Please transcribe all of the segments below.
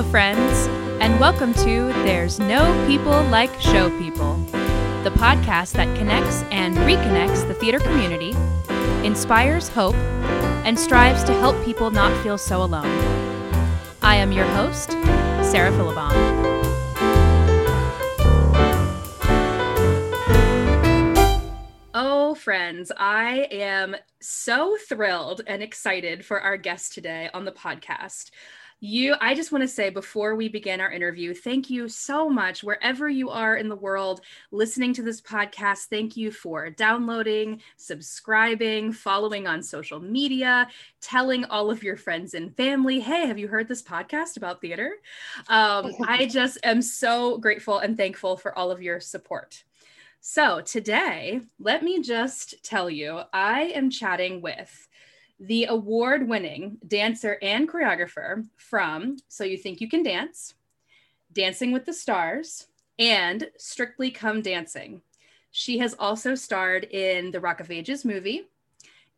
Hello, friends, and welcome to There's No People Like Show People, the podcast that connects and reconnects the theater community, inspires hope, and strives to help people not feel so alone. I am your host, Sarah Philibon. Oh, friends, I am so thrilled and excited for our guest today on the podcast. You, I just want to say before we begin our interview, thank you so much, wherever you are in the world listening to this podcast. Thank you for downloading, subscribing, following on social media, telling all of your friends and family, hey, have you heard this podcast about theater? Um, I just am so grateful and thankful for all of your support. So, today, let me just tell you, I am chatting with the award winning dancer and choreographer from So You Think You Can Dance, Dancing with the Stars, and Strictly Come Dancing. She has also starred in the Rock of Ages movie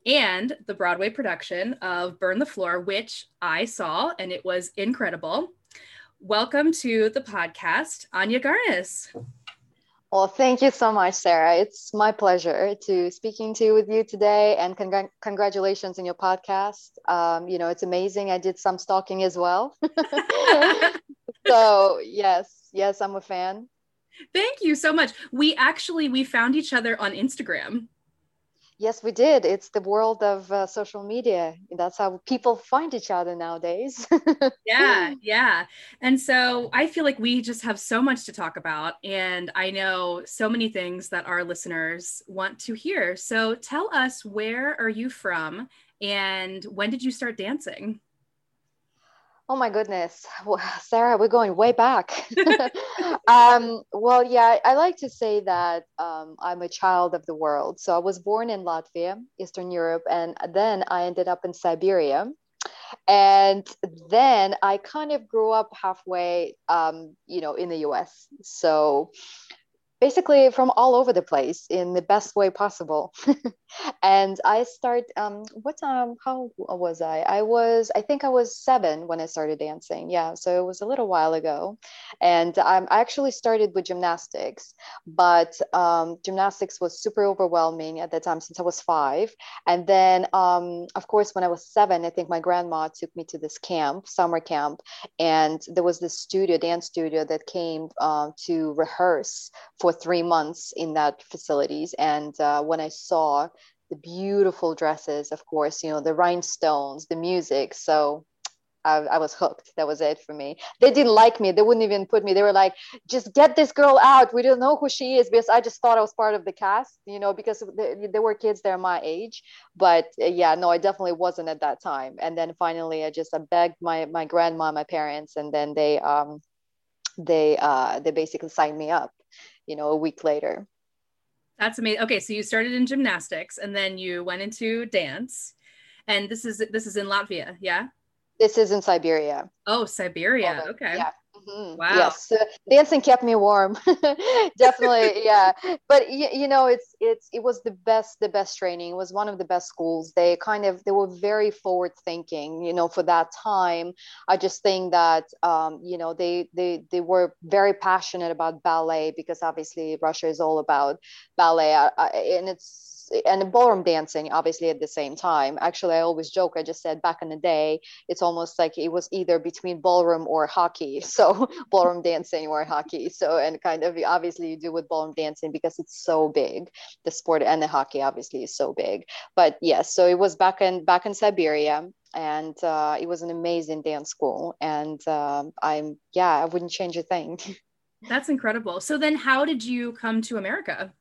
and the Broadway production of Burn the Floor, which I saw and it was incredible. Welcome to the podcast, Anya Garnis. Well, thank you so much, Sarah. It's my pleasure to speaking to you with you today, and congr- congratulations on your podcast. Um, you know, it's amazing. I did some stalking as well. so yes, yes, I'm a fan. Thank you so much. We actually we found each other on Instagram. Yes, we did. It's the world of uh, social media. That's how people find each other nowadays. yeah, yeah. And so I feel like we just have so much to talk about. And I know so many things that our listeners want to hear. So tell us where are you from and when did you start dancing? Oh my goodness, well, Sarah, we're going way back. um, well, yeah, I like to say that um, I'm a child of the world. So I was born in Latvia, Eastern Europe, and then I ended up in Siberia. And then I kind of grew up halfway, um, you know, in the US. So basically from all over the place in the best way possible. And i start um what time how was i? I was i think i was seven when i started dancing. Yeah so it was a little while ago. And um, i actually started with gymnastics but um, gymnastics was super overwhelming at that time since i was five. And then um, of course when i was seven i think my grandma took me to this camp summer camp and there was this studio dance studio that came uh, to rehearse for three months in that facilities. And uh, when I saw the beautiful dresses, of course, you know, the rhinestones, the music. So I, I, was hooked. That was it for me. They didn't like me. They wouldn't even put me. They were like, just get this girl out. We don't know who she is because I just thought I was part of the cast, you know, because there were kids there my age. But uh, yeah, no, I definitely wasn't at that time. And then finally, I just I begged my my grandma, my parents, and then they um they uh they basically signed me up you know, a week later. That's amazing. Okay, so you started in gymnastics and then you went into dance. And this is this is in Latvia, yeah? This is in Siberia. Oh, Siberia. Okay. Yeah. Mm-hmm. Wow. Yes, uh, dancing kept me warm. Definitely, yeah. But you, you know, it's it's it was the best the best training. It was one of the best schools. They kind of they were very forward thinking. You know, for that time, I just think that um, you know they they they were very passionate about ballet because obviously Russia is all about ballet, uh, uh and it's and ballroom dancing obviously at the same time. Actually i always joke i just said back in the day it's almost like it was either between ballroom or hockey. So ballroom dancing or hockey. So and kind of obviously you do with ballroom dancing because it's so big. The sport and the hockey obviously is so big. But yes so it was back in back in siberia and uh, it was an amazing dance school. And um, i'm yeah i wouldn't change a thing. That's incredible. So then how did you come to america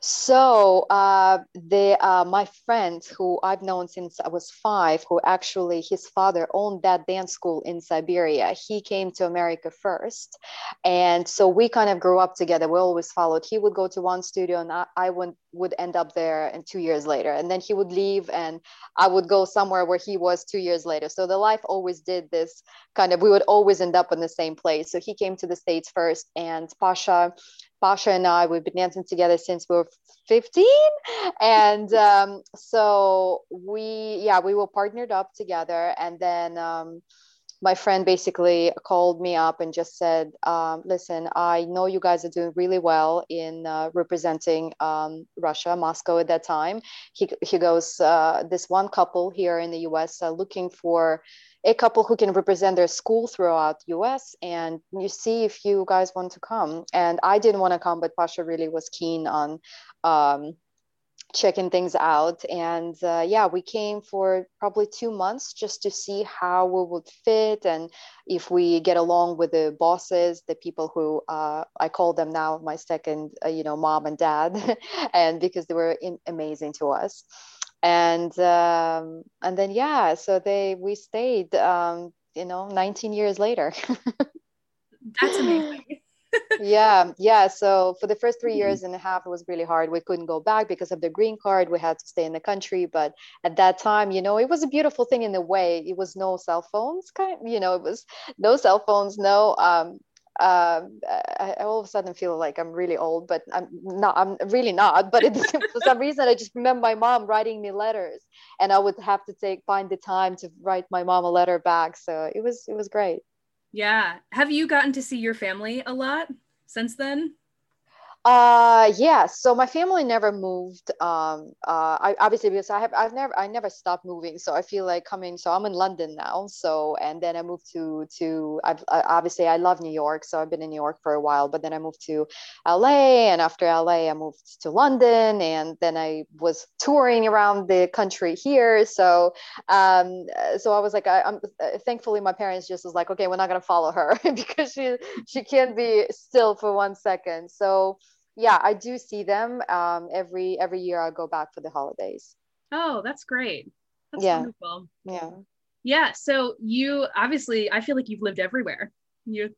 so uh, the uh, my friend who I've known since I was five, who actually his father owned that dance school in Siberia. He came to America first, and so we kind of grew up together. We always followed. He would go to one studio, and I, I would would end up there, and two years later, and then he would leave, and I would go somewhere where he was two years later. So the life always did this kind of. We would always end up in the same place. So he came to the states first, and Pasha Pasha and I, we've been dancing together since we were 15. And um, so we, yeah, we were partnered up together. And then um, my friend basically called me up and just said, um, "Listen, I know you guys are doing really well in uh, representing um, Russia, Moscow at that time." He he goes, uh, "This one couple here in the U.S. Uh, looking for." a couple who can represent their school throughout us and you see if you guys want to come and i didn't want to come but pasha really was keen on um, checking things out. And uh, yeah we came for probably two months just to see how we would fit and if we get along with the bosses the people who uh, i call them now my second uh, you know mom and dad and because they were in, amazing to us. And um, and then yeah so they we stayed um, you know 19 years later. That's amazing yeah yeah so for the first three years and a half it was really hard we couldn't go back because of the green card we had to stay in the country but at that time you know it was a beautiful thing in a way it was no cell phones kind you know it was no cell phones no um uh, I, I, all of a sudden feel like I'm really old, but I'm not. I'm really not. But it, for some reason, I just remember my mom writing me letters, and I would have to take find the time to write my mom a letter back. So it was it was great. Yeah. Have you gotten to see your family a lot since then? Uh, yeah. So my family never moved. Um, uh, I obviously because I have I've never I never stopped moving. So I feel like coming. So I'm in London now. So and then I moved to to I've I, obviously I love New York. So I've been in New York for a while. But then I moved to LA, and after LA I moved to London, and then I was touring around the country here. So um, so I was like I, am thankfully my parents just was like okay we're not gonna follow her because she she can't be still for one second. So yeah, I do see them um, every every year. I go back for the holidays. Oh, that's great. That's yeah. Wonderful. Yeah. Yeah. So you obviously, I feel like you've lived everywhere. You.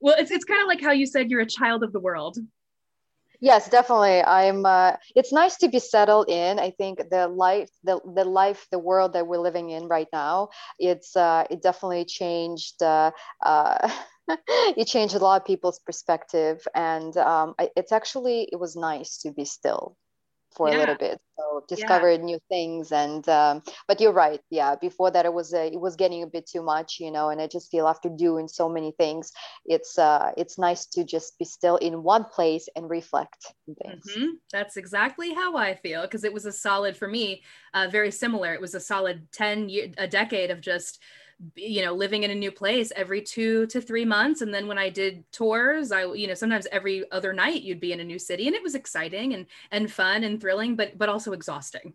Well, it's it's kind of like how you said you're a child of the world. Yes, definitely. I'm. Uh, it's nice to be settled in. I think the life, the the life, the world that we're living in right now, it's uh, it definitely changed. Uh, it changed a lot of people's perspective and um, I, it's actually it was nice to be still for yeah. a little bit so discovered yeah. new things and um, but you're right yeah before that it was it was getting a bit too much you know and i just feel after doing so many things it's uh it's nice to just be still in one place and reflect things mm-hmm. that's exactly how i feel because it was a solid for me uh, very similar it was a solid 10 year a decade of just you know living in a new place every two to three months. And then when i did tours i you know sometimes every other night you'd be in a new city and it was exciting and and fun and thrilling but but also exhausting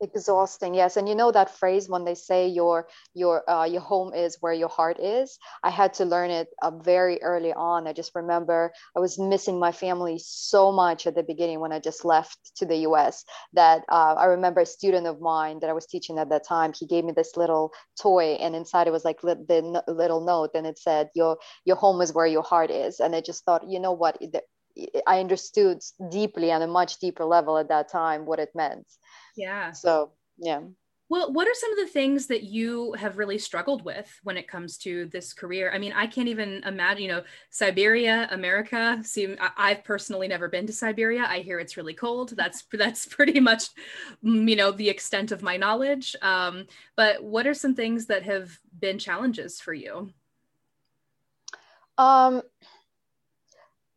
exhausting yes. And you know that phrase when they say your your uh, your home is where your heart is? I had to learn it uh, very early on. I just remember i was missing my family so much at the beginning when i just left to the us that uh, i remember a student of mine that i was teaching at that time he gave me this little toy and inside it was like li- the n- little note and it said your your home is where your heart is. And i just thought you know what I understood deeply on a much deeper level at that time what it meant. Yeah. So, yeah. Well, what are some of the things that you have really struggled with when it comes to this career? I mean, I can't even imagine, you know, Siberia, America. See, I've personally never been to Siberia. I hear it's really cold. That's that's pretty much, mm, you know, the extent of my knowledge. Um, but what are some things that have been challenges for you? Um,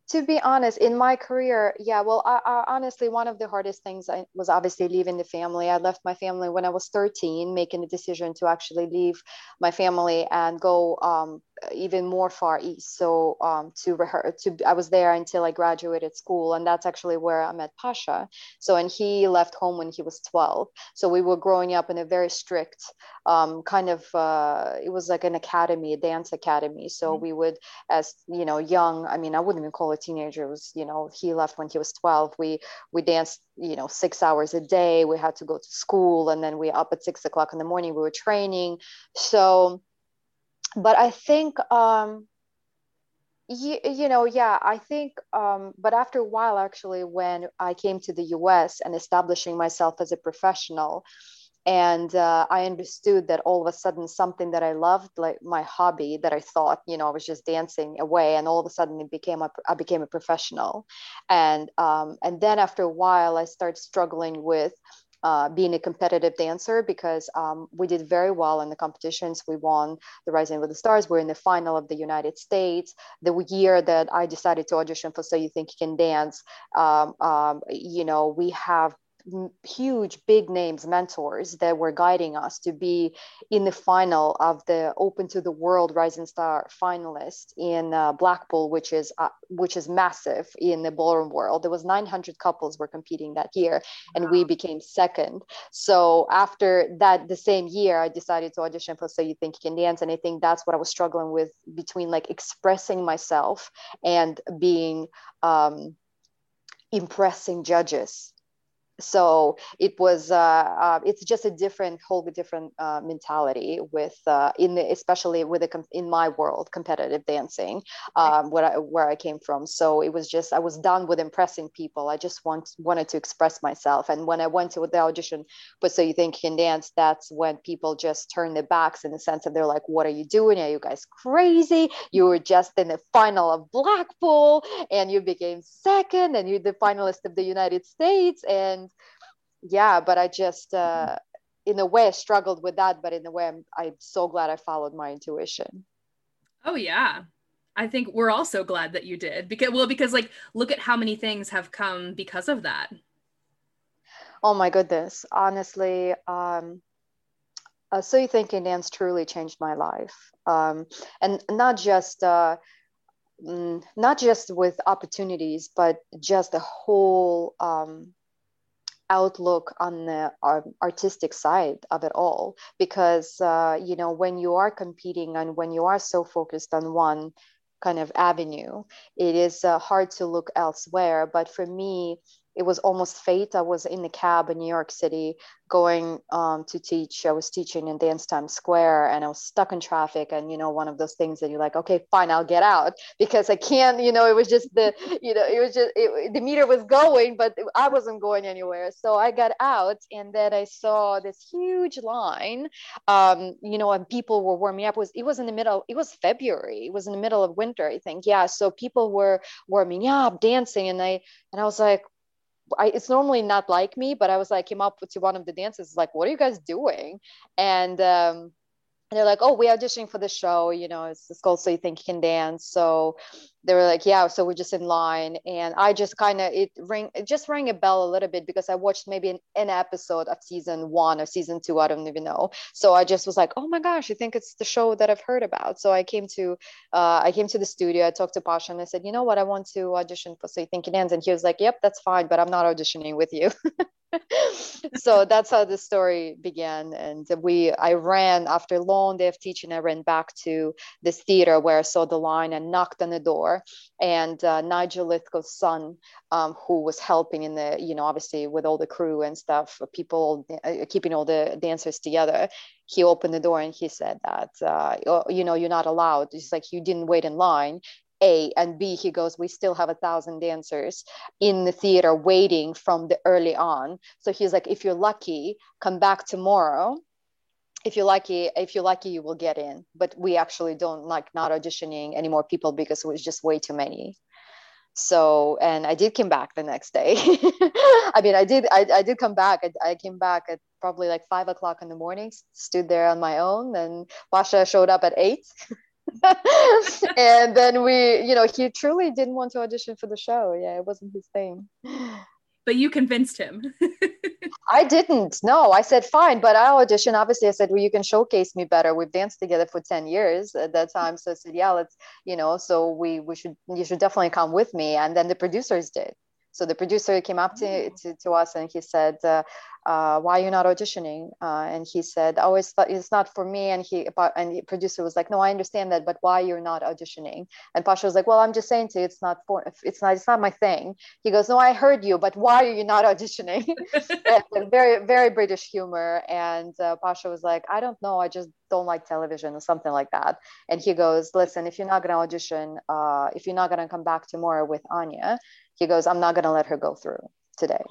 to be honest in my career yeah well I, I, honestly one of the hardest things I, was obviously leaving the family. I left my family when i was 13 making the decision to actually leave my family and go um, even more far east. So um, to to I was there until I graduated school, and that's actually where I met Pasha. So and he left home when he was 12. So we were growing up in a very strict um, kind of uh, it was like an academy, a dance academy. So mm-hmm. we would, as you know, young. I mean, I wouldn't even call it teenager. It was you know he left when he was 12. We we danced you know six hours a day. We had to go to school, and then we up at six o'clock in the morning. We were training. So but I think um, you, you know yeah I think um, but after a while actually when I came to the U.S. and establishing myself as a professional and uh, i understood that all of a sudden something that i loved like my hobby that i thought you know i was just dancing away and all of a sudden it became a, i became a professional and um, and then after a while i started struggling with uh, being a competitive dancer because um, we did very well in the competitions. We won the Rising with the Stars. We're in the final of the United States. The year that I decided to audition for So You Think You Can Dance, um, um, you know, we have huge big names mentors that were guiding us to be in the final of the open to the world rising star finalist in uh, blackpool which is uh, which is massive in the ballroom world. There was 900 couples were competing that year and wow. we became second. So after that the same year i decided to audition for so you think you can dance and i think that's what i was struggling with between like expressing myself and being um, impressing judges so it was uh, uh, it's just a different whole different uh, mentality with uh, in the especially with the in my world competitive dancing um, where I, where I came from. So it was just I was done with impressing people. I just want wanted to express myself. And when I went to the audition but so you think you can dance? That's when people just turn their backs in the sense that they're like what are you doing? Are you guys crazy? You were just in the final of Blackpool and you became second and you're the finalist of the United States. And yeah but i just uh in a way I struggled with that but in a way I'm, I'm so glad i followed my intuition. Oh yeah. I think we're all so glad that you did because well because like look at how many things have come because of that. Oh my goodness. Honestly um uh, so you think dance truly changed my life. Um, and not just uh, mm, not just with opportunities but just the whole um, outlook on the artistic side of it all because uh, you know when you are competing and when you are so focused on one kind of avenue it is uh, hard to look elsewhere. But for me it was almost fate. I was in the cab in New York City going um, to teach. I was teaching in Dance Times Square and I was stuck in traffic. And, you know, one of those things that you're like, okay, fine, I'll get out because I can't, you know, it was just the, you know, it was just, it, the meter was going, but I wasn't going anywhere. So I got out and then I saw this huge line, um, you know, and people were warming up. It was, it was in the middle, it was February. It was in the middle of winter, I think. Yeah. So people were warming up, dancing. And I, and I was like, I, it's normally not like me, but I was like, came up to one of the dances, like, what are you guys doing? And um, and they're like, oh, we auditioning for the show, you know, it's, it's called So You Think You Can Dance. So they were like, yeah, so we're just in line. And I just kind of, it ring, it just rang a bell a little bit because I watched maybe an, an, episode of season one or season two, I don't even know. So I just was like, oh my gosh, I think it's the show that I've heard about. So I came to, uh, I came to the studio, I talked to Pasha and I said, you know what, I want to audition for So You Think You Dance. And he was like, yep, that's fine, but I'm not auditioning with you. so that's how the story began and we i ran after a long day of teaching i ran back to this theater where i saw the line and knocked on the door and uh, Nigel Lythgoe's son um, who was helping in the you know obviously with all the crew and stuff people uh, keeping all the dancers together he opened the door and he said that uh, oh, you know you're not allowed. It's like you didn't wait in line a and B, he goes, we still have a thousand dancers in the theater waiting from the early on. So he's like, if you're lucky, come back tomorrow. If you're lucky, if you're lucky, you will get in. But we actually don't like not auditioning any more people because it was just way too many. So and I did come back the next day. I mean, I did I, I did come back. I, I came back at probably like five o'clock in the morning, stood there on my own, and Pasha showed up at eight. and then we, you know, he truly didn't want to audition for the show. Yeah, it wasn't his thing. But you convinced him. I didn't. No, I said fine, but I audition. Obviously, I said, well, you can showcase me better. We've danced together for ten years at that time, so I said, yeah, let's, you know, so we we should you should definitely come with me. And then the producers did. So the producer came up to, mm. to, to us and he said, uh, uh, why are you not auditioning? Uh, and he said, oh, it's, it's not for me. And he, and the producer was like, no, I understand that, but why you're not auditioning? And Pasha was like, well, I'm just saying to you, it's not for, it's not, it's not my thing. He goes, no, I heard you, but why are you not auditioning? very, very British humor. And uh, Pasha was like, I don't know. I just don't like television or something like that. And he goes, listen, if you're not going to audition, uh, if you're not going to come back tomorrow with Anya, he goes, I'm not going to let her go through today.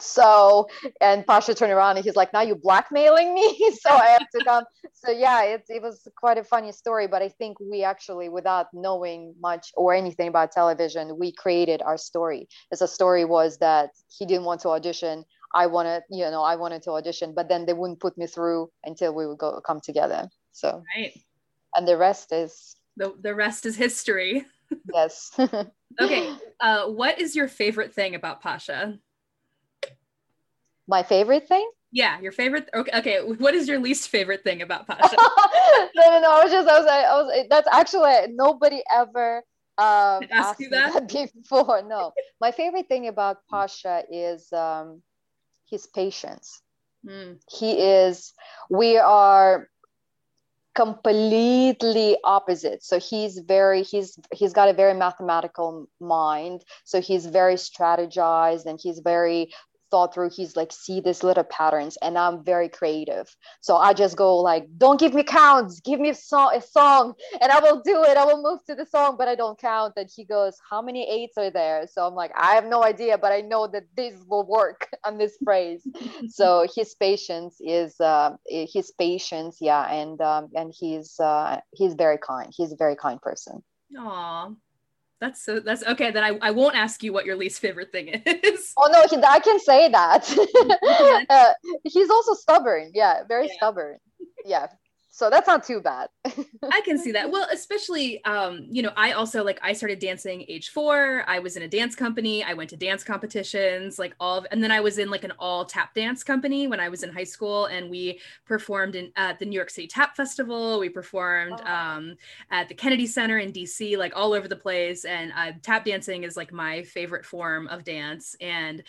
So, and Pasha turned around and he's like, now you're blackmailing me. so I have to come. So yeah, it, it was quite a funny story, but I think we actually, without knowing much or anything about television, we created our story. As a story was that he didn't want to audition. I wanted, you know, I wanted to audition, but then they wouldn't put me through until we would go come together. So, right. and the rest is the, the rest is history. yes. okay. Uh, what is your favorite thing about Pasha? My favorite thing? Yeah, your favorite. Okay, okay. What is your least favorite thing about Pasha? no, no, no. I was just, I was, I was. That's actually nobody ever um, asked you that? that? before. No, my favorite thing about Pasha is um, his patience. Mm. He is. We are completely opposite so he's very he's he's got a very mathematical mind so he's very strategized and he's very thought through he's like see these little patterns and i'm very creative. So i just go like don't give me counts give me a song a song and i will do it i will move to the song but i don't count. And he goes how many eights are there? So i'm like i have no idea but i know that this will work on this phrase. So his patience is uh his patience yeah and um and he's uh he's very kind he's a very kind person. Aww. That's so that's okay. Then I, I won't ask you what your least favorite thing is. Oh no, he, I can say that. uh, he's also stubborn. Yeah, very yeah. stubborn. Yeah so that's not too bad. I can see that. Well especially um you know i also like i started dancing age four. I was in a dance company. I went to dance competitions like all of, and then i was in like an all tap dance company when i was in high school and we performed in at the new york city tap festival. We performed oh. um at the kennedy center in dc like all over the place and uh, tap dancing is like my favorite form of dance and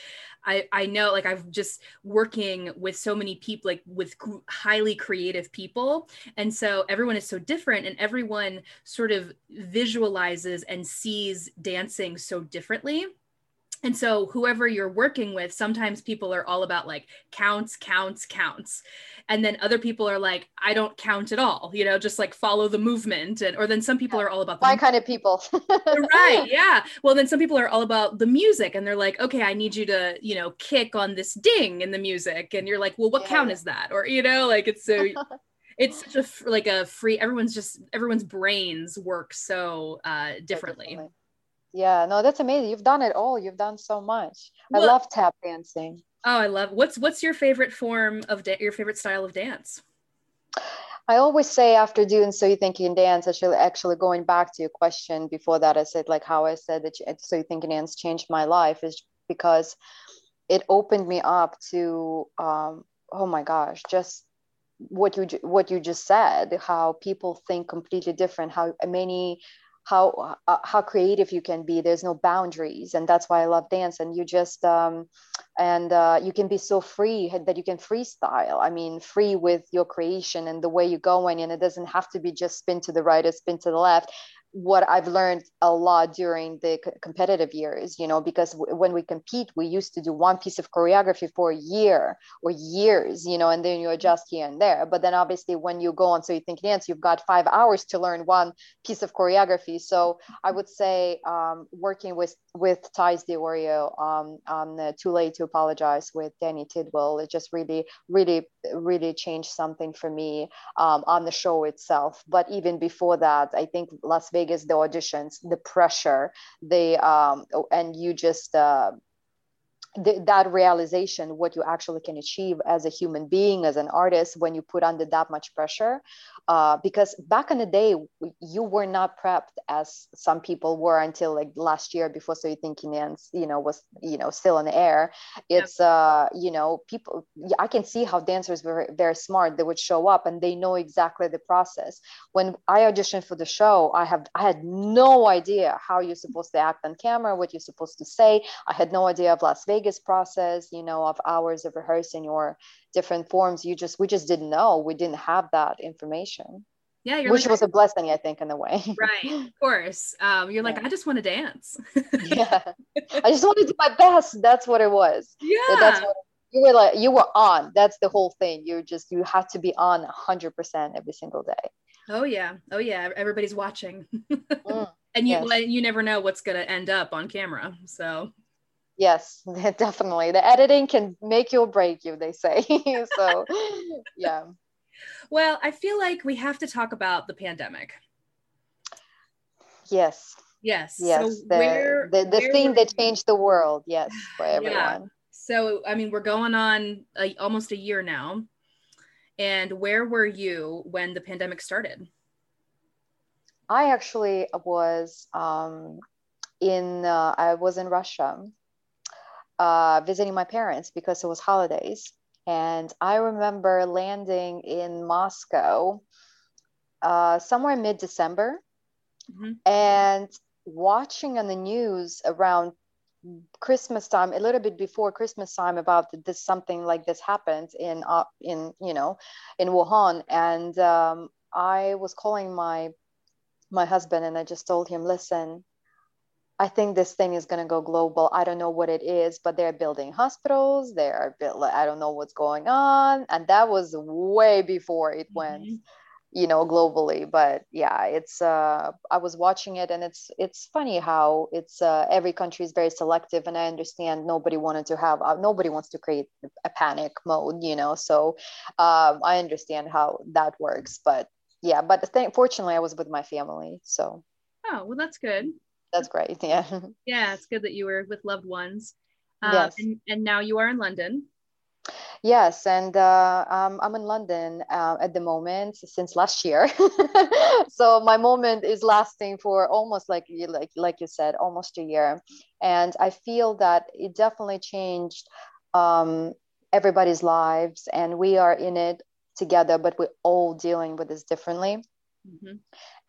I, I know like I've just working with so many people, like with highly creative people. And so everyone is so different and everyone sort of visualizes and sees dancing so differently and so whoever you're working with sometimes people are all about like counts counts counts. And then other people are like i don't count at all you know just like follow the movement. And or then some people yeah. are all about the my kind of people. Right yeah. Well then some people are all about the music and they're like okay i need you to you know kick on this ding in the music. And you're like well what yeah. count is that? Or you know like it's so it's such a like a free everyone's just everyone's brains work so uh differently. Definitely yeah no that's amazing. You've done it all. You've done so much. Well, i love tap dancing. Oh i love what's what's your favorite form of da- your favorite style of dance? I always say after doing so you think you can dance actually actually going back to your question before that i said like how i said that so you think you can dance changed my life is because it opened me up to um, oh my gosh just what you what you just said how people think completely different how many how uh, how creative you can be. There's no boundaries and that's why i love dance. And you just um, and uh, you can be so free that you can freestyle. I mean free with your creation and the way you're going and it doesn't have to be just spin to the right or spin to the left what I've learned a lot during the competitive years, you know, because w- when we compete, we used to do one piece of choreography for a year or years, you know, and then you adjust here and there. But then obviously, when you go on So You Think Dance, you've got five hours to learn one piece of choreography. So I would say um, working with with Tyce Diorio um, on the Too Late to Apologize with Danny Tidwell, it just really, really, really changed something for me um, on the show itself. But even before that, I think Las Vegas Vegas, the auditions, the pressure, the um, and you just uh, the, that realization what you actually can achieve as a human being as an artist when you put under that much pressure uh, because back in the day you were not prepped as some people were until like last year before so you thinking and you know was you know still in the air. It's uh you know people i can see how dancers were very smart. They would show up and they know exactly the process. When i auditioned for the show i have i had no idea how you're supposed to act on camera what you're supposed to say. I had no idea of las vegas Vegas process, you know, of hours of rehearsing or different forms. You just, we just didn't know. We didn't have that information. Yeah, which like, was a blessing, I think, in a way. Right, of course. Um, you're like, yeah. I just want to dance. yeah, I just want to do my best. That's what it was. Yeah, that's what you were like. You were on. That's the whole thing. You just you had to be on 100 percent every single day. Oh yeah, oh yeah. Everybody's watching, mm, and you yes. you never know what's gonna end up on camera. So yes definitely. The editing can make you or break you they say. So yeah. Well i feel like we have to talk about the pandemic. Yes. Yes. Yes so the, where, the, the thing that changed the world. Yes for everyone. Yeah. So, I mean, we're going on a, almost a year now. And where were you when the pandemic started? I actually was um, in, uh, I was in Russia uh, visiting my parents because it was holidays. And I remember landing in Moscow uh, somewhere mid December mm-hmm. and watching on the news around Christmas time, a little bit before Christmas time, about this something like this happened in uh, in you know in Wuhan, and um, I was calling my my husband and I just told him, listen, I think this thing is going to go global. I don't know what it is, but they're building hospitals. They are built. I don't know what's going on, and that was way before it went, mm-hmm. you know, globally. But yeah, it's. Uh, I was watching it, and it's it's funny how it's uh, every country is very selective, and I understand nobody wanted to have uh, nobody wants to create a panic mode, you know. So um, I understand how that works, but yeah, but th- fortunately, I was with my family, so. Oh well, that's good that's great. Yeah. Yeah, it's good that you were with loved ones. Uh, yes. And, and now you are in London. Yes, and uh, um, I'm in London uh, at the moment since last year. so my moment is lasting for almost like you like like you said, almost a year, and I feel that it definitely changed um, everybody's lives, and we are in it together, but we're all dealing with this differently. Mm-hmm.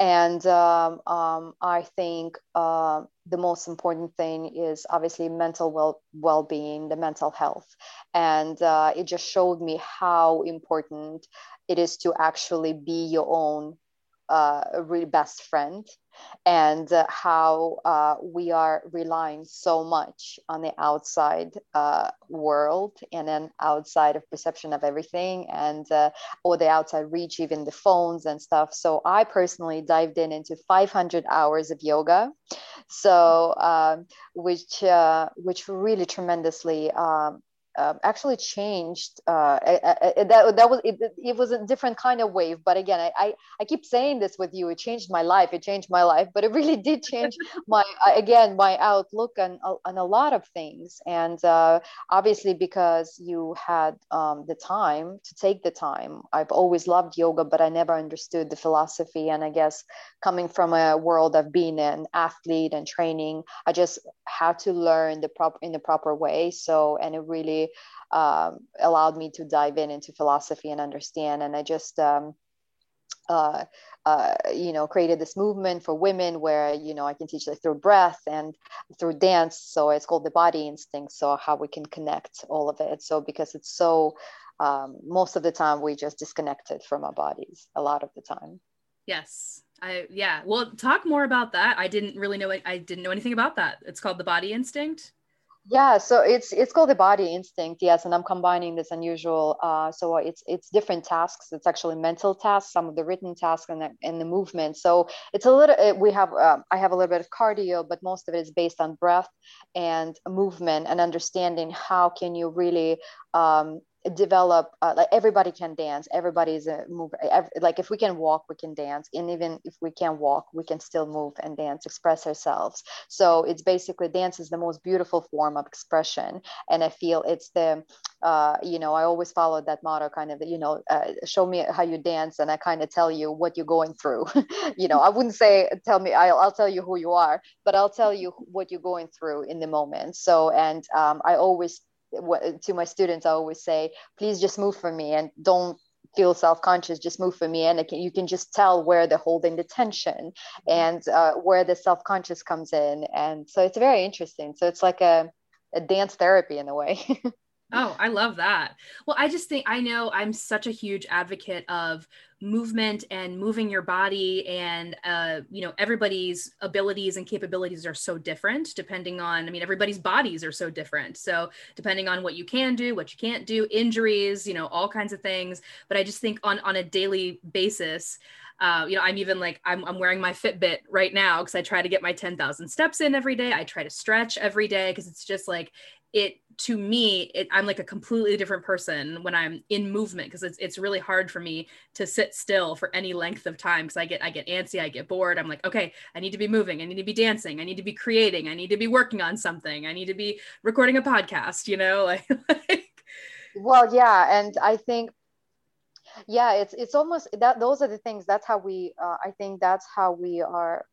And um, um, I think uh, the most important thing is obviously mental well well being, the mental health, and uh, it just showed me how important it is to actually be your own uh, really best friend and uh, how uh, we are relying so much on the outside uh, world and then outside of perception of everything and uh, or the outside reach even the phones and stuff. So i personally dived in into 500 hours of yoga. So um, which uh, which really tremendously um, uh, actually changed. Uh, that, that was it, it, was a different kind of wave. But again, I, I, I keep saying this with you. It changed my life. It changed my life. But it really did change my again my outlook on on a lot of things. And uh, obviously, because you had um, the time to take the time. I've always loved yoga, but I never understood the philosophy. And I guess coming from a world of being an athlete and training, I just had to learn the proper in the proper way. So and it really um, allowed me to dive in into philosophy and understand. And I just, um, uh, uh, you know, created this movement for women where, you know, I can teach like through breath and through dance. So it's called the body instinct. So how we can connect all of it. So because it's so, um, most of the time we just disconnected from our bodies a lot of the time. Yes. I, yeah. Well, talk more about that. I didn't really know. I didn't know anything about that. It's called the body instinct yeah so it's it's called the body instinct yes and i'm combining this unusual uh, so it's it's different tasks. It's actually mental tasks some of the written tasks and the, and the movement. So it's a little we have um, i have a little bit of cardio but most of it is based on breath and movement and understanding how can you really um, develop uh, like everybody can dance everybody's a move every, like if we can walk we can dance and even if we can't walk we can still move and dance express ourselves. So it's basically dance is the most beautiful form of expression and i feel it's the uh, you know i always follow that motto kind of you know uh, show me how you dance and i kind of tell you what you're going through. You know i wouldn't say tell me I'll, I'll tell you who you are but i'll tell you what you're going through in the moment. So and um, i always to my students i always say please just move for me and don't feel self-conscious just move for me. And can, you can just tell where they're holding the tension and uh, where the self-conscious comes in. And so it's very interesting. So it's like a, a dance therapy in a way Oh, I love that. Well, I just think I know I'm such a huge advocate of movement and moving your body and uh, you know everybody's abilities and capabilities are so different depending on i mean everybody's bodies are so different so depending on what you can do what you can't do injuries you know all kinds of things but i just think on on a daily basis uh, you know, I'm even like, I'm, I'm wearing my Fitbit right now because I try to get my 10,000 steps in every day. I try to stretch every day because it's just like, it to me it, i'm like a completely different person when i'm in movement because it's, it's really hard for me to sit still for any length of time because i get i get antsy i get bored. I'm like okay i need to be moving. I need to be dancing. I need to be creating. I need to be working on something. I need to be recording a podcast you know? Like, like well yeah and i think yeah it's it's almost that those are the things. That's how we uh, i think that's how we are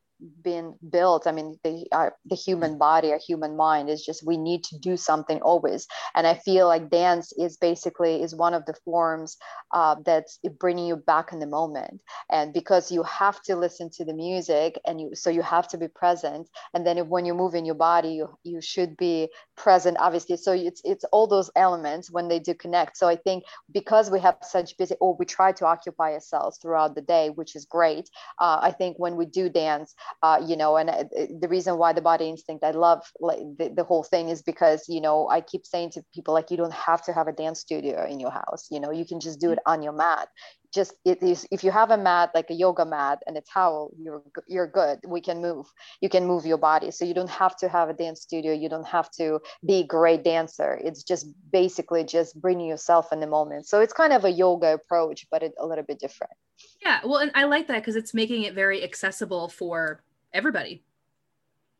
been built i mean the uh, the human body a human mind is just we need to do something always. And i feel like dance is basically is one of the forms uh, that's bringing you back in the moment. And because you have to listen to the music and you so you have to be present. And then when you move in your body you you should be present obviously. So it's it's all those elements when they do connect. So i think because we have such busy or we try to occupy ourselves throughout the day which is great uh, i think when we do dance uh, you know and uh, the reason why the body instinct i love like the, the whole thing is because you know i keep saying to people like you don't have to have a dance studio in your house you know you can just do it on your mat just it is if you have a mat like a yoga mat and a towel you're you're good. We can move you can move your body. So you don't have to have a dance studio. You don't have to be a great dancer. It's just basically just bringing yourself in the moment. So it's kind of a yoga approach but it, a little bit different. Yeah. Well and i like that because it's making it very accessible for everybody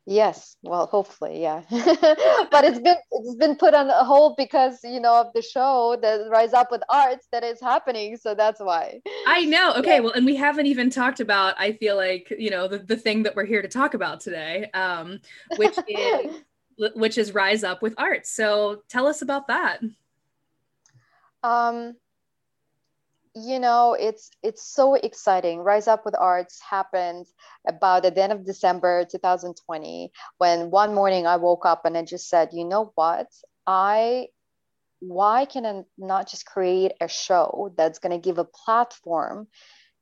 yes well hopefully yeah. But it's been it's been put on hold because you know of the show the rise up with arts that is happening so that's why. I know. Okay yeah. well and we haven't even talked about i feel like you know the, the thing that we're here to talk about today um which is which is rise up with arts. So tell us about that. Um you know it's it's so exciting. Rise up with arts happened about at the end of december 2020 when one morning i woke up and i just said you know what? I why can i not just create a show that's going to give a platform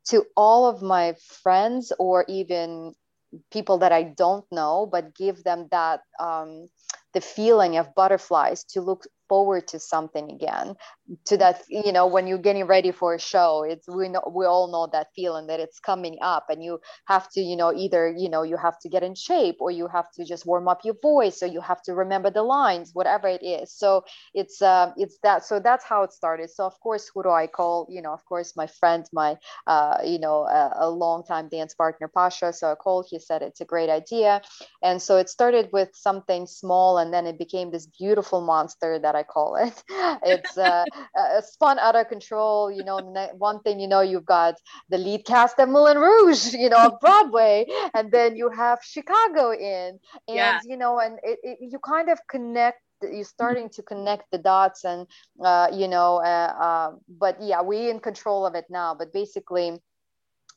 to all of my friends or even people that i don't know but give them that um, the feeling of butterflies to look forward to something again to that you know when you're getting ready for a show it's we know we all know that feeling that it's coming up and you have to you know either you know you have to get in shape or you have to just warm up your voice or you have to remember the lines whatever it is. So it's uh, it's that so that's how it started. So of course who do i call? You know of course my friend my uh, you know a, a long time dance partner pasha. So i called he said it's a great idea. And so it started with something small and then it became this beautiful monster that i call it. It's uh, uh, spun out of control. You know, one thing you know, you've got the lead cast of Moulin Rouge, you know, of Broadway, and then you have Chicago in, and yeah. you know, and it, it, you kind of connect you're starting to connect the dots and uh, you know uh, uh, but yeah we in control of it now but basically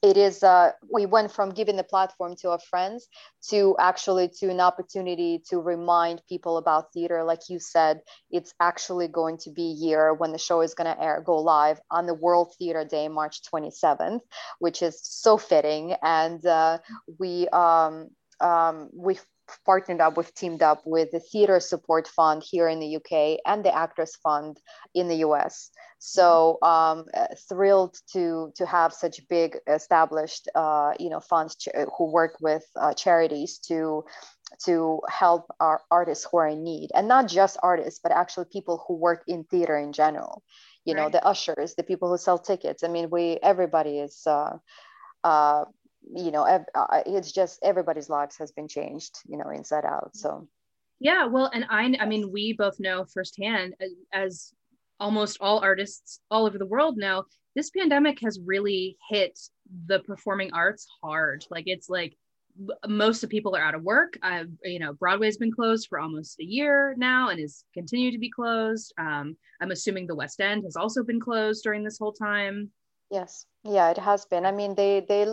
it is uh, we went from giving the platform to our friends to actually to an opportunity to remind people about theater. Like you said it's actually going to be year when the show is going to air go live on the world theater day march 27th which is so fitting. And uh, we um, um, we partnered up with teamed up with the theater support fund here in the uk and the actors fund in the us so um, uh, thrilled to to have such big established uh, you know funds ch- who work with uh, charities to to help our artists who are in need. And not just artists but actually people who work in theater in general. You right. know the ushers the people who sell tickets. I mean we everybody is uh, uh, you know uh, it's just everybody's lives has been changed you know inside out so. Yeah well and i i mean we both know firsthand as almost all artists all over the world now this pandemic has really hit the performing arts hard. Like it's like most of people are out of work. Uh, you know broadway's been closed for almost a year now and is continued to be closed. Um, i'm assuming the west end has also been closed during this whole time yes yeah it has been i mean they they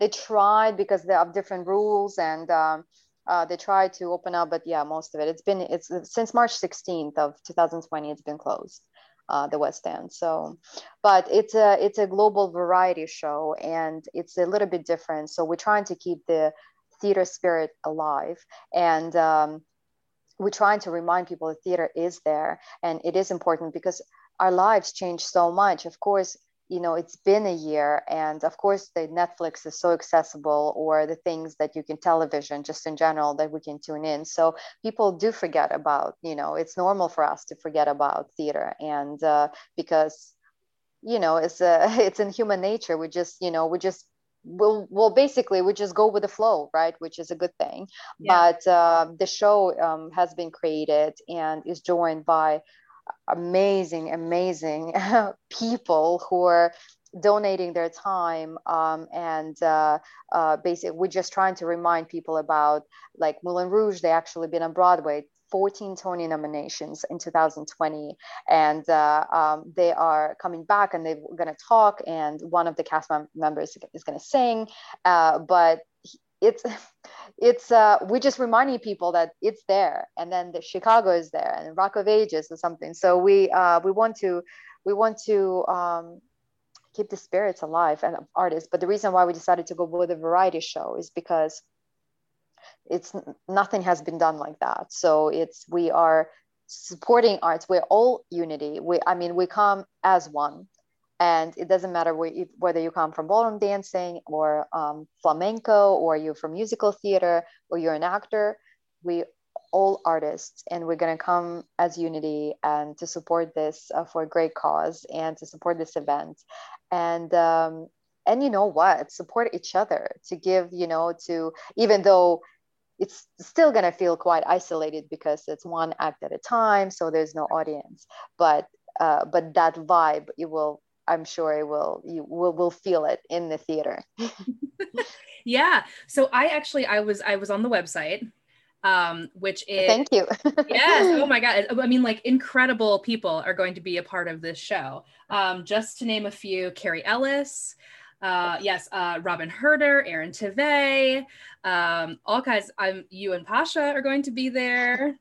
they tried because they have different rules and um, uh, they tried to open up but yeah most of it it's been it's since march 16th of 2020 it's been closed uh, the West End. So, but it's a it's a global variety show, and it's a little bit different. So we're trying to keep the theater spirit alive, and um, we're trying to remind people that theater is there, and it is important because our lives change so much. Of course, you know it's been a year and of course the netflix is so accessible or the things that you can television just in general that we can tune in. So people do forget about you know it's normal for us to forget about theater and uh, because you know it's uh, it's in human nature. We just you know we just will will basically we just go with the flow right which is a good thing. Yeah. but uh, the show um, has been created and is joined by amazing amazing people who are donating their time um, and uh, uh, basically we're just trying to remind people about like moulin rouge they actually been on broadway 14 Tony nominations in 2020, and uh, um, they are coming back and they're going to talk. And one of the cast mem- members is going to sing, uh, but it's it's uh, we're just reminding people that it's there, and then the Chicago is there, and Rock of Ages or something. So we uh, we want to we want to um, keep the spirits alive and artists. But the reason why we decided to go with a variety show is because it's nothing has been done like that so it's we are supporting arts we're all unity we i mean we come as one and it doesn't matter whether you come from ballroom dancing or um, flamenco or you're from musical theater or you're an actor we all artists and we're going to come as unity and to support this uh, for a great cause and to support this event. And um, and you know what? Support each other to give you know to even though it's still going to feel quite isolated because it's one act at a time so there's no audience. But uh, but that vibe you will i'm sure will you will will feel it in the theater yeah so i actually i was i was on the website um which is thank you yes oh my god i mean like incredible people are going to be a part of this show um just to name a few kerry ellis uh, yes, uh, Robin Herder, Aaron Tveit, um, all guys. I'm you and Pasha are going to be there,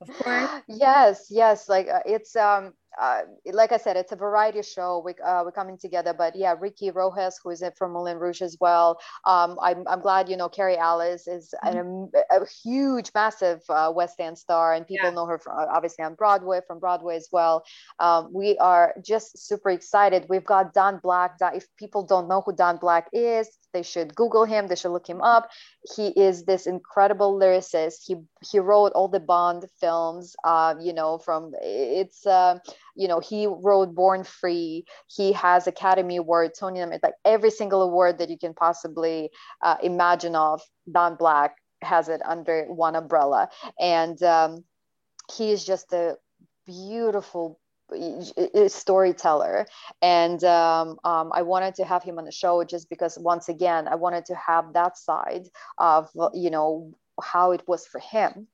of course. Yes, yes. Like uh, it's um uh, like I said, it's a variety show. We, uh, we're coming together, but yeah, Ricky Rojas, who is from Moulin Rouge as well. Um, I'm, I'm glad, you know, Kerry Ellis is mm-hmm. an, a huge, massive uh, West End star, and people yeah. know her from, obviously on Broadway, from Broadway as well. Um, we are just super excited. We've got Don Black. If people don't know who Don Black is, they should Google him. They should look him up. He is this incredible lyricist. He he wrote all the Bond films. Uh, you know, from it's uh, you know he wrote Born Free. He has Academy Award, Tony, like every single award that you can possibly uh, imagine of. Don Black has it under one umbrella, and um, he is just a beautiful storyteller. And um, um, i wanted to have him on the show just because once again i wanted to have that side of you know how it was for him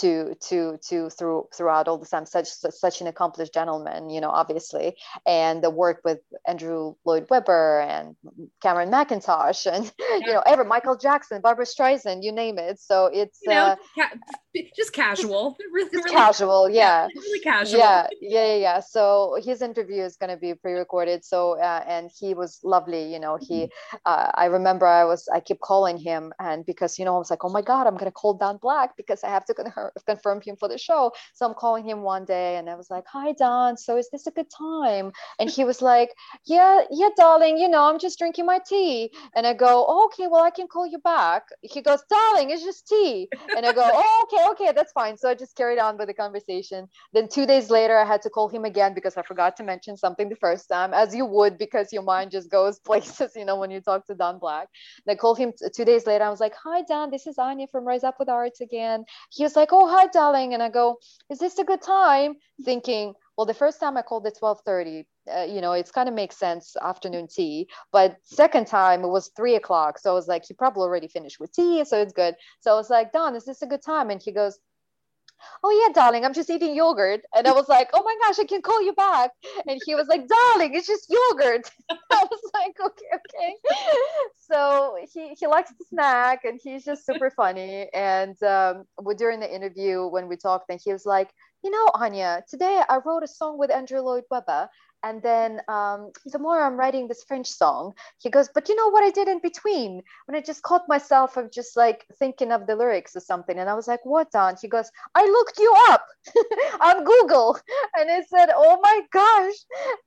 to to to through throughout all the time such such an accomplished gentleman you know obviously. And the work with andrew lloyd webber and cameron mackintosh and you know ever michael jackson barbara streisand you name it. So it's you know, uh, ca- just casual. really, just really, casual yeah. yeah. really casual. Yeah yeah yeah, yeah. so his interview is going to be pre-recorded. So uh, and he was lovely you know. He mm-hmm. uh, i remember i was i keep calling him and because you know i was like oh my god i'm going to call don black because i have to confirmed him for the show. So I'm calling him one day and I was like, Hi, Don. So is this a good time? And he was like, Yeah, yeah, darling, you know, I'm just drinking my tea. And I go, oh, Okay, well, I can call you back. He goes, Darling, it's just tea. And I go, Oh, okay, okay, that's fine. So I just carried on with the conversation. Then two days later, I had to call him again because I forgot to mention something the first time, as you would because your mind just goes places, you know, when you talk to Don Black. And I called him t- two days later. I was like, Hi, Don, this is Anya from Rise Up with Arts again. He was like, Oh, hi, darling. And I go, is this a good time? Thinking, well, the first time I called at 1230, uh, you know, it's kind of makes sense afternoon tea. But second time it was three o'clock. So I was like, he probably already finished with tea. So it's good. So I was like, Don, is this a good time? And he goes, oh yeah darling i'm just eating yogurt. And i was like oh my gosh i can call you back. And he was like darling it's just yogurt. I was like okay okay. So he, he likes to snack and he's just super funny. And um, during the interview when we talked and he was like you know anya today i wrote a song with andrew lloyd webber and then um, more I'm writing this French song. He goes, but you know what I did in between? When I just caught myself of just like thinking of the lyrics or something. And I was like, what, Don? He goes, I looked you up on Google. And I said, oh my gosh.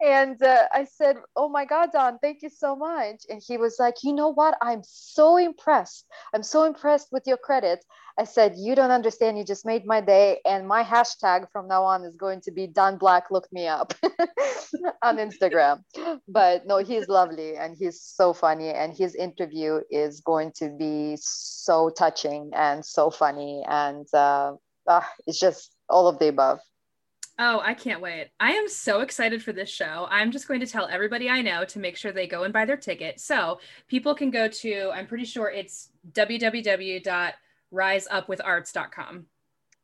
And uh, I said, oh my God, Don, thank you so much. And he was like, you know what? I'm so impressed. I'm so impressed with your credit. I said, You don't understand. You just made my day. And my hashtag from now on is going to be Don Black Look Me Up on Instagram. But no, he's lovely and he's so funny. And his interview is going to be so touching and so funny. And uh, uh, it's just all of the above. Oh, I can't wait. I am so excited for this show. I'm just going to tell everybody I know to make sure they go and buy their ticket. So people can go to, I'm pretty sure it's www riseupwitharts.com.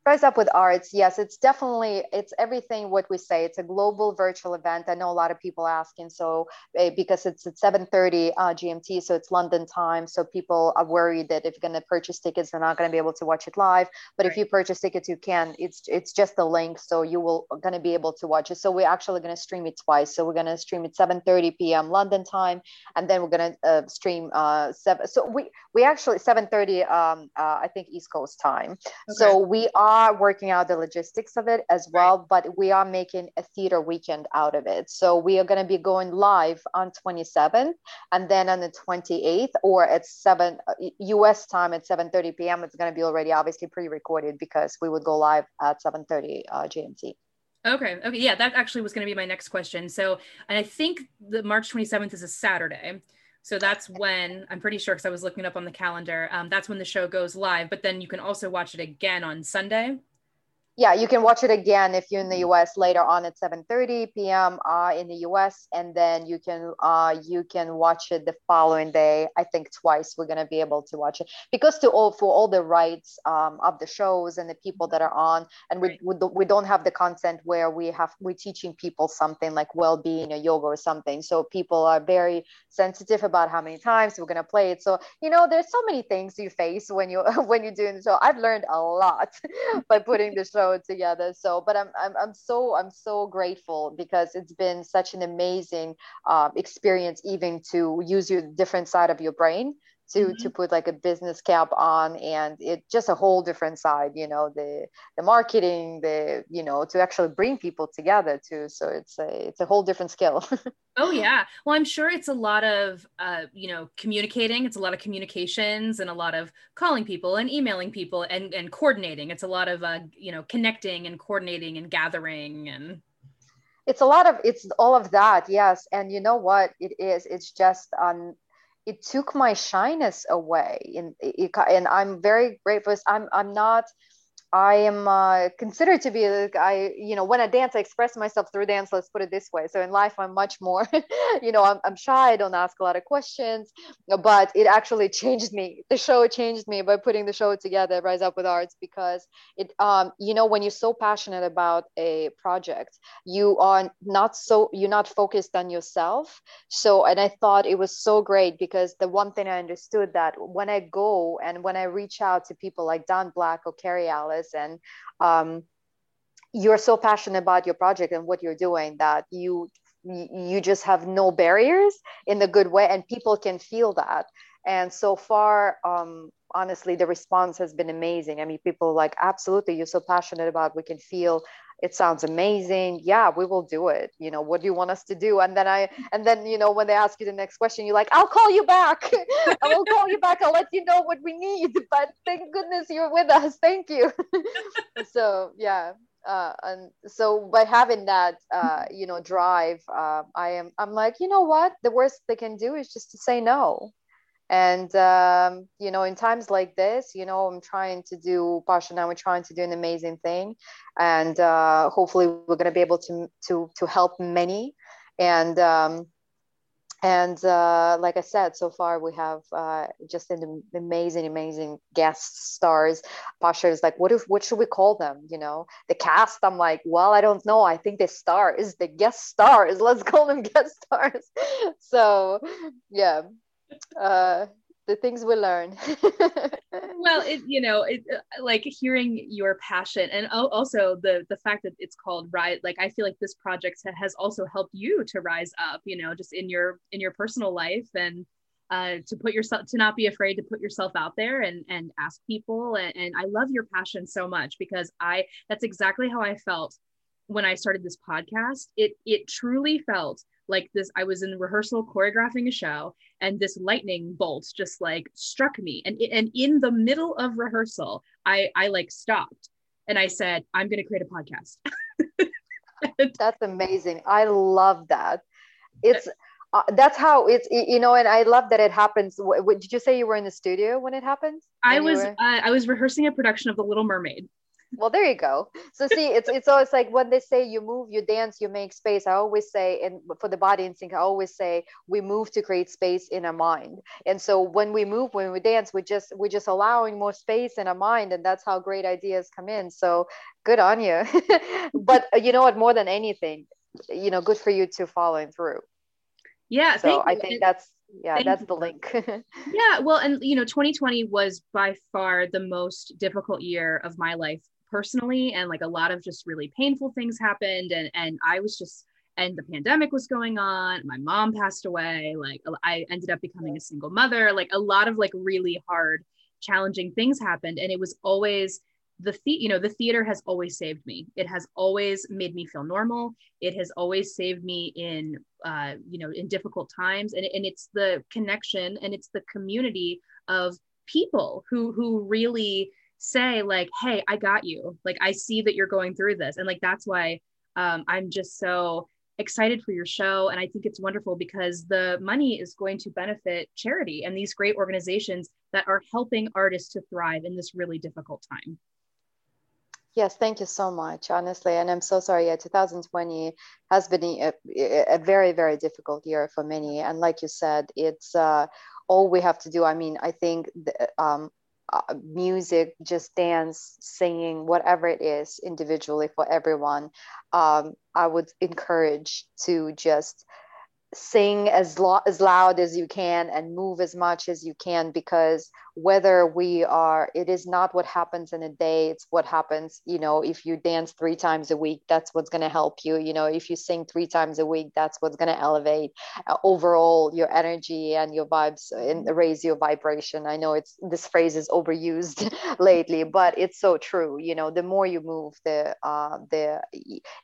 Rise Up with Arts, yes, it's definitely it's everything what we say. It's a global virtual event. I know a lot of people asking, so uh, because it's at 7:30 uh, GMT, so it's London time. So people are worried that if you're going to purchase tickets, they're not going to be able to watch it live. But right. if you purchase tickets, you can. It's it's just a link, so you will going to be able to watch it. So we're actually going to stream it twice. So we're going to stream it 7:30 p.m. London time, and then we're going to uh, stream uh, seven. So we we actually 7:30 um, uh, I think East Coast time. Okay. So we are are working out the logistics of it as well, right. but we are making a theater weekend out of it. So we are going to be going live on 27th and then on the 28th or at 7 US time at 7:30 p.m. It's going to be already obviously pre-recorded because we would go live at 7:30 uh, GMT. Okay. Okay. Yeah, that actually was going to be my next question. So, and I think the March 27th is a Saturday. So that's when I'm pretty sure because I was looking up on the calendar. Um, that's when the show goes live. But then you can also watch it again on Sunday yeah you can watch it again if you're in the us later on at 7.30 p.m uh, in the us and then you can uh, you can watch it the following day. I think twice we're going to be able to watch it. Because to all for all the rights um, of the shows and the people that are on and we, we, we don't have the content where we have we're teaching people something like well-being or yoga or something. So people are very sensitive about how many times we're going to play it. So you know there's so many things you face when you when you're doing show i've learned a lot by putting the show together. So, but I'm, I'm, I'm so, I'm so grateful because it's been such an amazing uh, experience, even to use your different side of your brain to mm-hmm. to put like a business cap on and it just a whole different side you know the the marketing the you know to actually bring people together too. So it's a it's a whole different skill oh yeah. Well i'm sure it's a lot of uh you know communicating. It's a lot of communications and a lot of calling people and emailing people and and coordinating. It's a lot of uh you know connecting and coordinating and gathering and it's a lot of it's all of that yes. And you know what? It is. It's just um it took my shyness away and and i'm very grateful. I'm i'm not I am uh, considered to be like I, you know, when I dance, I express myself through dance. Let's put it this way. So in life, I'm much more, you know, I'm, I'm shy. I don't ask a lot of questions, but it actually changed me. The show changed me by putting the show together, Rise Up with Arts, because it, um, you know, when you're so passionate about a project, you are not so, you're not focused on yourself. So, and I thought it was so great because the one thing I understood that when I go and when I reach out to people like Don Black or Kerry Ellis, and um, you're so passionate about your project and what you're doing that you you just have no barriers in a good way and people can feel that. And so far um, honestly the response has been amazing. I mean people like absolutely you're so passionate about we can feel it sounds amazing. Yeah we will do it. You know what do you want us to do? And then i and then you know when they ask you the next question you're like i'll call you back. I will call you back. I'll let you know what we need. But thank goodness you're with us. Thank you. So yeah uh, and so by having that uh, you know drive uh, i am i'm like you know what? The worst they can do is just to say no and um, you know in times like this you know i'm trying to do pasha and we're trying to do an amazing thing and uh, hopefully we're going to be able to to to help many and um, and uh, like I said, so far we have uh, just an amazing, amazing guest stars. Pasha is like, what if, what should we call them? You know, the cast. I'm like, well, I don't know. I think the star is the guest stars. Let's call them guest stars. so, yeah, uh, the things we learn. Well it you know it uh, like hearing your passion and also the the fact that it's called rise like i feel like this project has also helped you to rise up you know just in your in your personal life and uh, to put yourself to not be afraid to put yourself out there and and ask people. And, and i love your passion so much because i that's exactly how i felt when i started this podcast. It it truly felt like this i was in rehearsal choreographing a show and this lightning bolt just like struck me. And and in the middle of rehearsal i i like stopped and i said i'm going to create a podcast. That's amazing. I love that. It's uh, that's how it's you know and i love that it happens. What, did you say you were in the studio when it happened i was uh, i was rehearsing a production of the little mermaid well there you go. So see it's it's always like when they say you move you dance you make space i always say and for the body instinct i always say we move to create space in our mind. And so when we move when we dance we just we're just allowing more space in our mind and that's how great ideas come in. So good on you. But uh, you know what? More than anything you know good for you to following through. Yeah so i think that's yeah that's the link. Yeah well and you know 2020 was by far the most difficult year of my life personally and like a lot of just really painful things happened and and I was just and the pandemic was going on my mom passed away like I ended up becoming a single mother like a lot of like really hard challenging things happened and it was always the, the you know the theater has always saved me. It has always made me feel normal. It has always saved me in uh, you know in difficult times and, and it's the connection and it's the community of people who who really say like hey i got you like i see that you're going through this and like that's why um, i'm just so excited for your show and i think it's wonderful because the money is going to benefit charity and these great organizations that are helping artists to thrive in this really difficult time Yes, thank you so much, honestly. And I'm so sorry. Yeah, 2020 has been a, a, very, very difficult year for many. And like you said, it's uh, all we have to do. I mean, I think the, um, uh, music, just dance, singing, whatever it is, individually for everyone, um, I would encourage to just sing as, lo- as loud as you can and move as much as you can because whether we are it is not what happens in a day it's what happens you know if you dance three times a week that's what's going to help you you know if you sing three times a week that's what's going to elevate uh, overall your energy and your vibes and raise your vibration. I know it's this phrase is overused lately but it's so true you know the more you move the uh the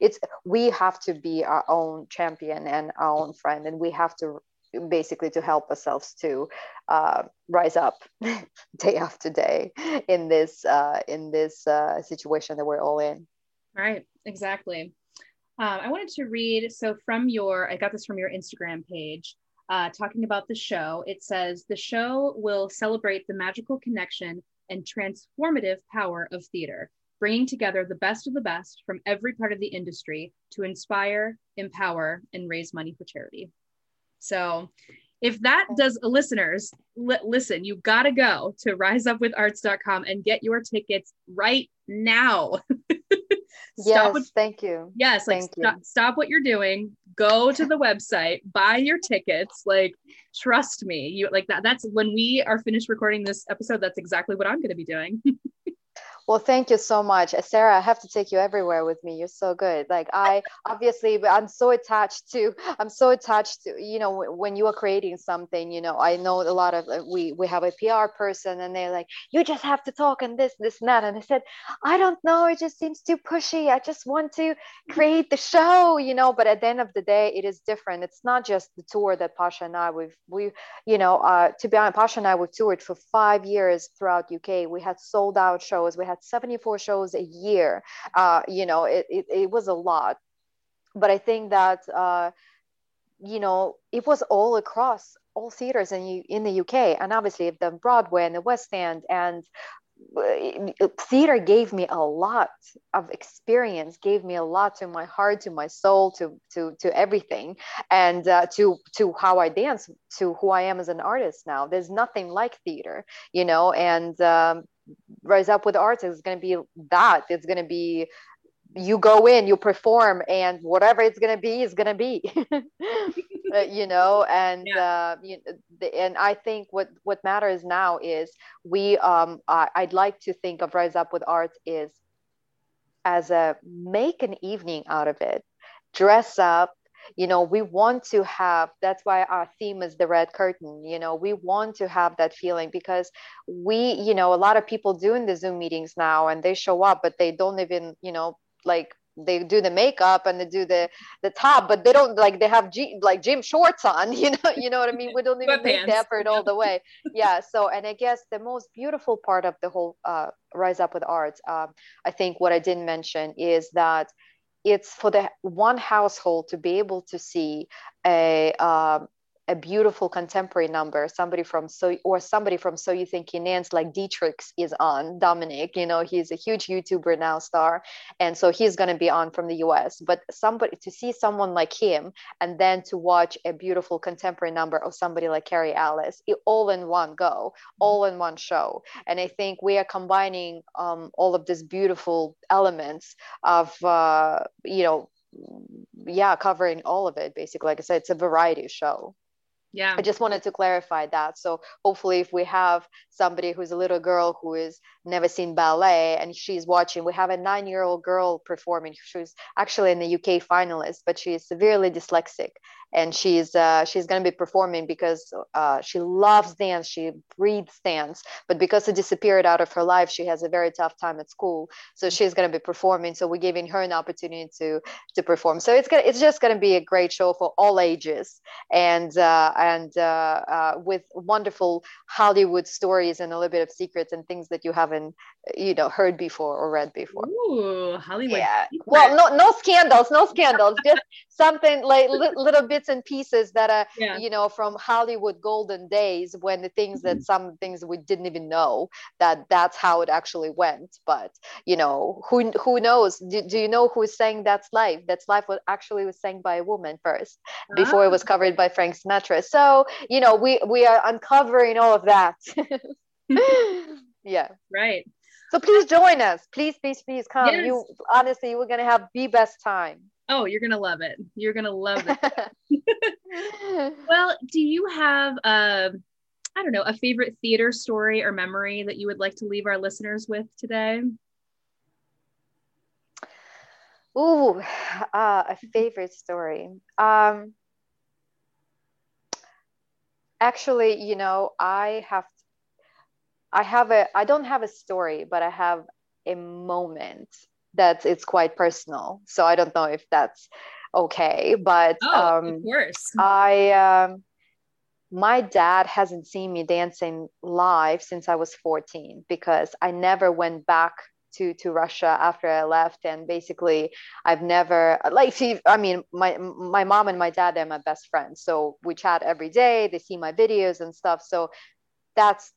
it's we have to be our own champion and our own friend and we have to basically to help ourselves to uh, rise up day after day in this uh, in this uh, situation that we're all in. Right, exactly. Um, I wanted to read so from your I got this from your Instagram page. Uh, talking about the show, it says the show will celebrate the magical connection and transformative power of theater, bringing together the best of the best from every part of the industry to inspire, empower, and raise money for charity. So if that does listeners li- listen you got to go to riseupwitharts.com and get your tickets right now. Yes what, thank you. Yes like thank stop, stop what you're doing. Go to the website buy your tickets. Like trust me you like that that's when we are finished recording this episode that's exactly what i'm going to be doing Well, thank you so much. Uh, Sarah, I have to take you everywhere with me. You're so good. Like I obviously I'm so attached to I'm so attached to, you know, when you are creating something, you know, I know a lot of uh, we we have a PR person and they're like, you just have to talk and this, this, and that. And I said, I don't know, it just seems too pushy. I just want to create the show, you know, but at the end of the day, it is different. It's not just the tour that Pasha and I we've we, you know, uh to be honest, Pasha and I we toured for five years throughout UK. We had sold out shows, we had 74 shows a year. Uh, you know, it, it, it, was a lot. But I think that, uh, you know, it was all across all theaters in, in the UK. And obviously the Broadway and the West End and uh, theater gave me a lot of experience gave me a lot to my heart to my soul to to to everything and uh, to to how i dance to who i am as an artist now there's nothing like theater you know and um, rise up with arts is going to be that it's going to be you go in you perform and whatever it's going to be is going to be uh, you know and yeah. uh, you, and i think what what matters now is we um I, i'd like to think of rise up with arts is as a make an evening out of it dress up you know we want to have that's why our theme is the red curtain you know we want to have that feeling because we you know a lot of people doing the zoom meetings now and they show up but they don't even you know like they do the makeup and they do the the top but they don't like they have G, like gym shorts on you know you know what i mean? We don't even make the effort all the way. Yeah so and i guess the most beautiful part of the whole uh, rise up with art um, i think what i didn't mention is that it's for the one household to be able to see a um, a beautiful contemporary number somebody from so or somebody from so you think you like D-Trix is on dominic you know he's a huge youtuber now star and so he's going to be on from the us but somebody to see someone like him and then to watch a beautiful contemporary number of somebody like kerry ellis all in one go all in one show. And i think we are combining um, all of these beautiful elements of uh, you know yeah covering all of it basically. Like i said it's a variety show yeah. I just wanted to clarify that. So hopefully if we have somebody who's a little girl who has never seen ballet and she's watching we have a nine year old girl performing. She's actually in the uk finalist but she is severely dyslexic and she's uh, she's going to be performing because uh, she loves dance she breathes dance but because it disappeared out of her life she has a very tough time at school. So she's going to be performing so we're giving her an opportunity to to perform. So it's gonna it's just going to be a great show for all ages. And uh, and uh, uh, with wonderful hollywood stories and a little bit of secrets and things that you haven't you know heard before or read before. Ooh, hollywood yeah. Well no no scandals no scandals just something like li- little bits and pieces that are yeah. you know from hollywood golden days when the things that mm-hmm. some things we didn't even know that that's how it actually went. But you know who who knows? Do, do you know who's saying that's life? That's life was actually was sang by a woman first before it was ah. covered by frank sinatra so you know we we are uncovering all of that. Yeah. Right. So please join us. Please please please come. Yes. you honestly we're gonna have the best time Oh, you're gonna love it. You're gonna love it. well, do you have a, uh, don't know, a favorite theater story or memory that you would like to leave our listeners with today? Ooh, uh, a favorite story. Um, actually, you know, I have, I have a, I don't have a story, but I have a moment that it's quite personal. So I don't know if that's okay, but oh, um, of course. I um, my dad hasn't seen me dancing live since I was 14 because I never went back to to Russia after I left and basically I've never like I mean my my mom and my dad they're my best friends so we chat every day they see my videos and stuff so that's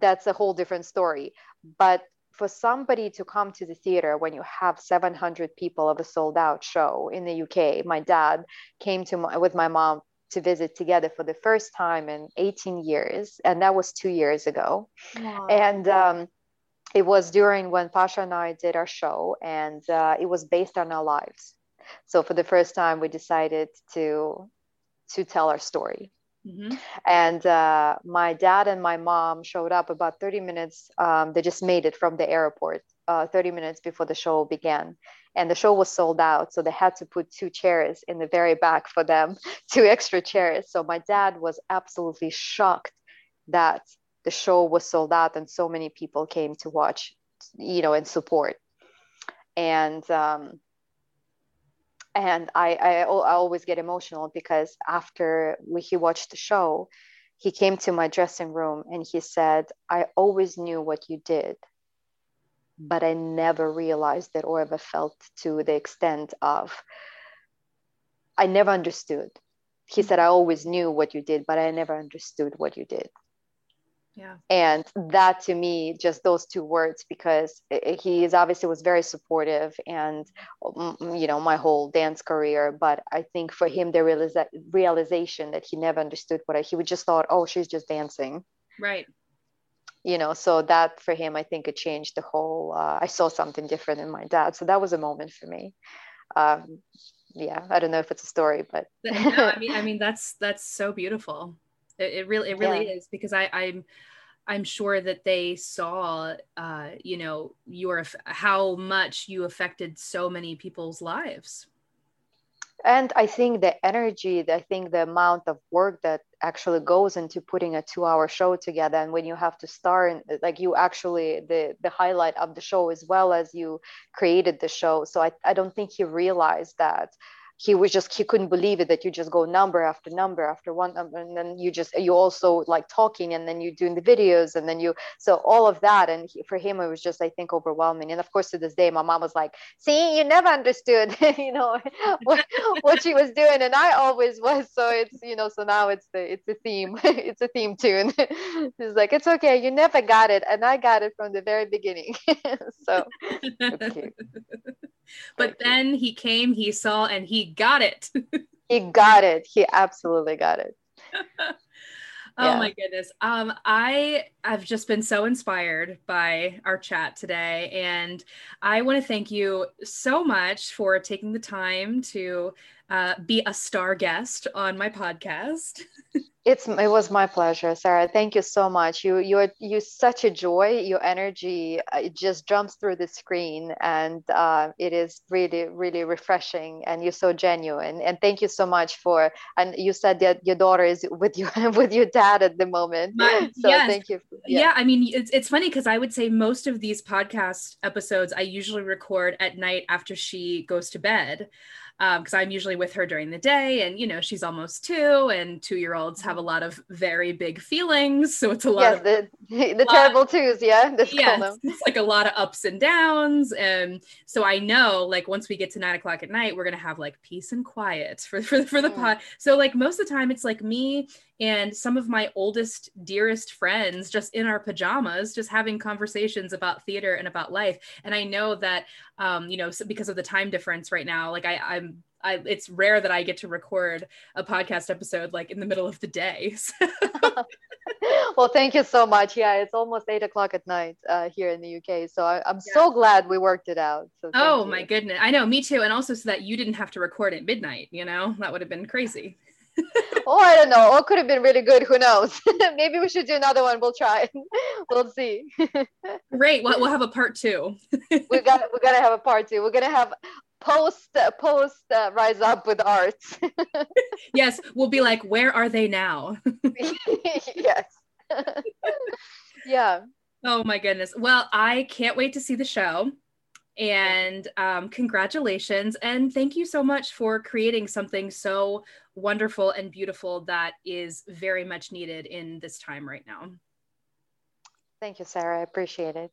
that's a whole different story but for somebody to come to the theater when you have 700 people of a sold out show in the UK, my dad came to my, with my mom to visit together for the first time in 18 years, and that was two years ago. Wow. And um, it was during when Pasha and I did our show, and uh, it was based on our lives. So for the first time, we decided to to tell our story Mm-hmm. And uh, my dad and my mom showed up about 30 minutes. Um, they just made it from the airport uh, 30 minutes before the show began. And the show was sold out. So they had to put two chairs in the very back for them, two extra chairs. So my dad was absolutely shocked that the show was sold out and so many people came to watch, you know, and support. And um, and I, I, I always get emotional because after we, he watched the show he came to my dressing room and he said i always knew what you did but i never realized it or ever felt to the extent of i never understood. He said i always knew what you did but i never understood what you did yeah. And that to me just those two words because he is obviously was very supportive and mm, mm, you know my whole dance career. But i think for him the realiza- realization that he never understood what I, he would just thought oh she's just dancing. Right. You know so that for him i think it changed the whole uh, i saw something different in my dad. So that was a moment for me. Um, yeah i don't know if it's a story but no, i mean i mean that's that's so beautiful it, it really it really yeah. is because i i'm i'm sure that they saw uh you know your how much you affected so many people's lives and i think the energy i think the amount of work that actually goes into putting a two hour show together and when you have to start like you actually the the highlight of the show as well as you created the show so i, I don't think he realized that he was just he couldn't believe it that you just go number after number after one number and then you just you also like talking and then you doing the videos and then you so all of that. And he, for him it was just i think overwhelming. And of course to this day my mom was like see you never understood you know what, what she was doing. And i always was. So it's you know so now it's the it's a theme it's a theme tune. It's like it's okay. You never got it. And i got it from the very beginning. So but then he came, he saw, and he got it. he got it. He absolutely got it. oh yeah. my goodness. Um, I have just been so inspired by our chat today, and I want to thank you so much for taking the time to uh, be a star guest on my podcast. It's it was my pleasure, Sarah. Thank you so much. You you're you such a joy. Your energy uh, it just jumps through the screen, and uh, it is really really refreshing. And you're so genuine. And thank you so much for. And you said that your daughter is with you with your dad at the moment. My, so yes. thank you. Yeah. yeah, I mean it's it's funny because I would say most of these podcast episodes I usually record at night after she goes to bed because um, I'm usually with her during the day, and you know she's almost two, and two year olds have a lot of very big feelings, so it's a lot yes, of the, the terrible twos, yeah, yes, it's like a lot of ups and downs, and so I know like once we get to nine o'clock at night, we're gonna have like peace and quiet for for for the mm. pod. So like most of the time, it's like me and some of my oldest dearest friends just in our pajamas just having conversations about theater and about life and i know that um, you know so because of the time difference right now like I, i'm I, it's rare that I get to record a podcast episode like in the middle of the day. So. well, thank you so much. Yeah, it's almost eight o'clock at night uh, here in the UK. So I, am yeah. so glad we worked it out. So oh you. my goodness. I know, me too. And also so that you didn't have to record at midnight, you know, that would have been crazy. Oh, I don't know. It could have been really good. Who knows? Maybe we should do another one. We'll try. we'll see. Great. We'll, we'll have a part two. we got we got to have a part two. We're gonna have post post uh, rise up with arts. yes, we'll be like, where are they now? yes. yeah. Oh my goodness. Well, I can't wait to see the show. And um, congratulations. And thank you so much for creating something so wonderful and beautiful that is very much needed in this time right now. Thank you, Sarah. I appreciate it.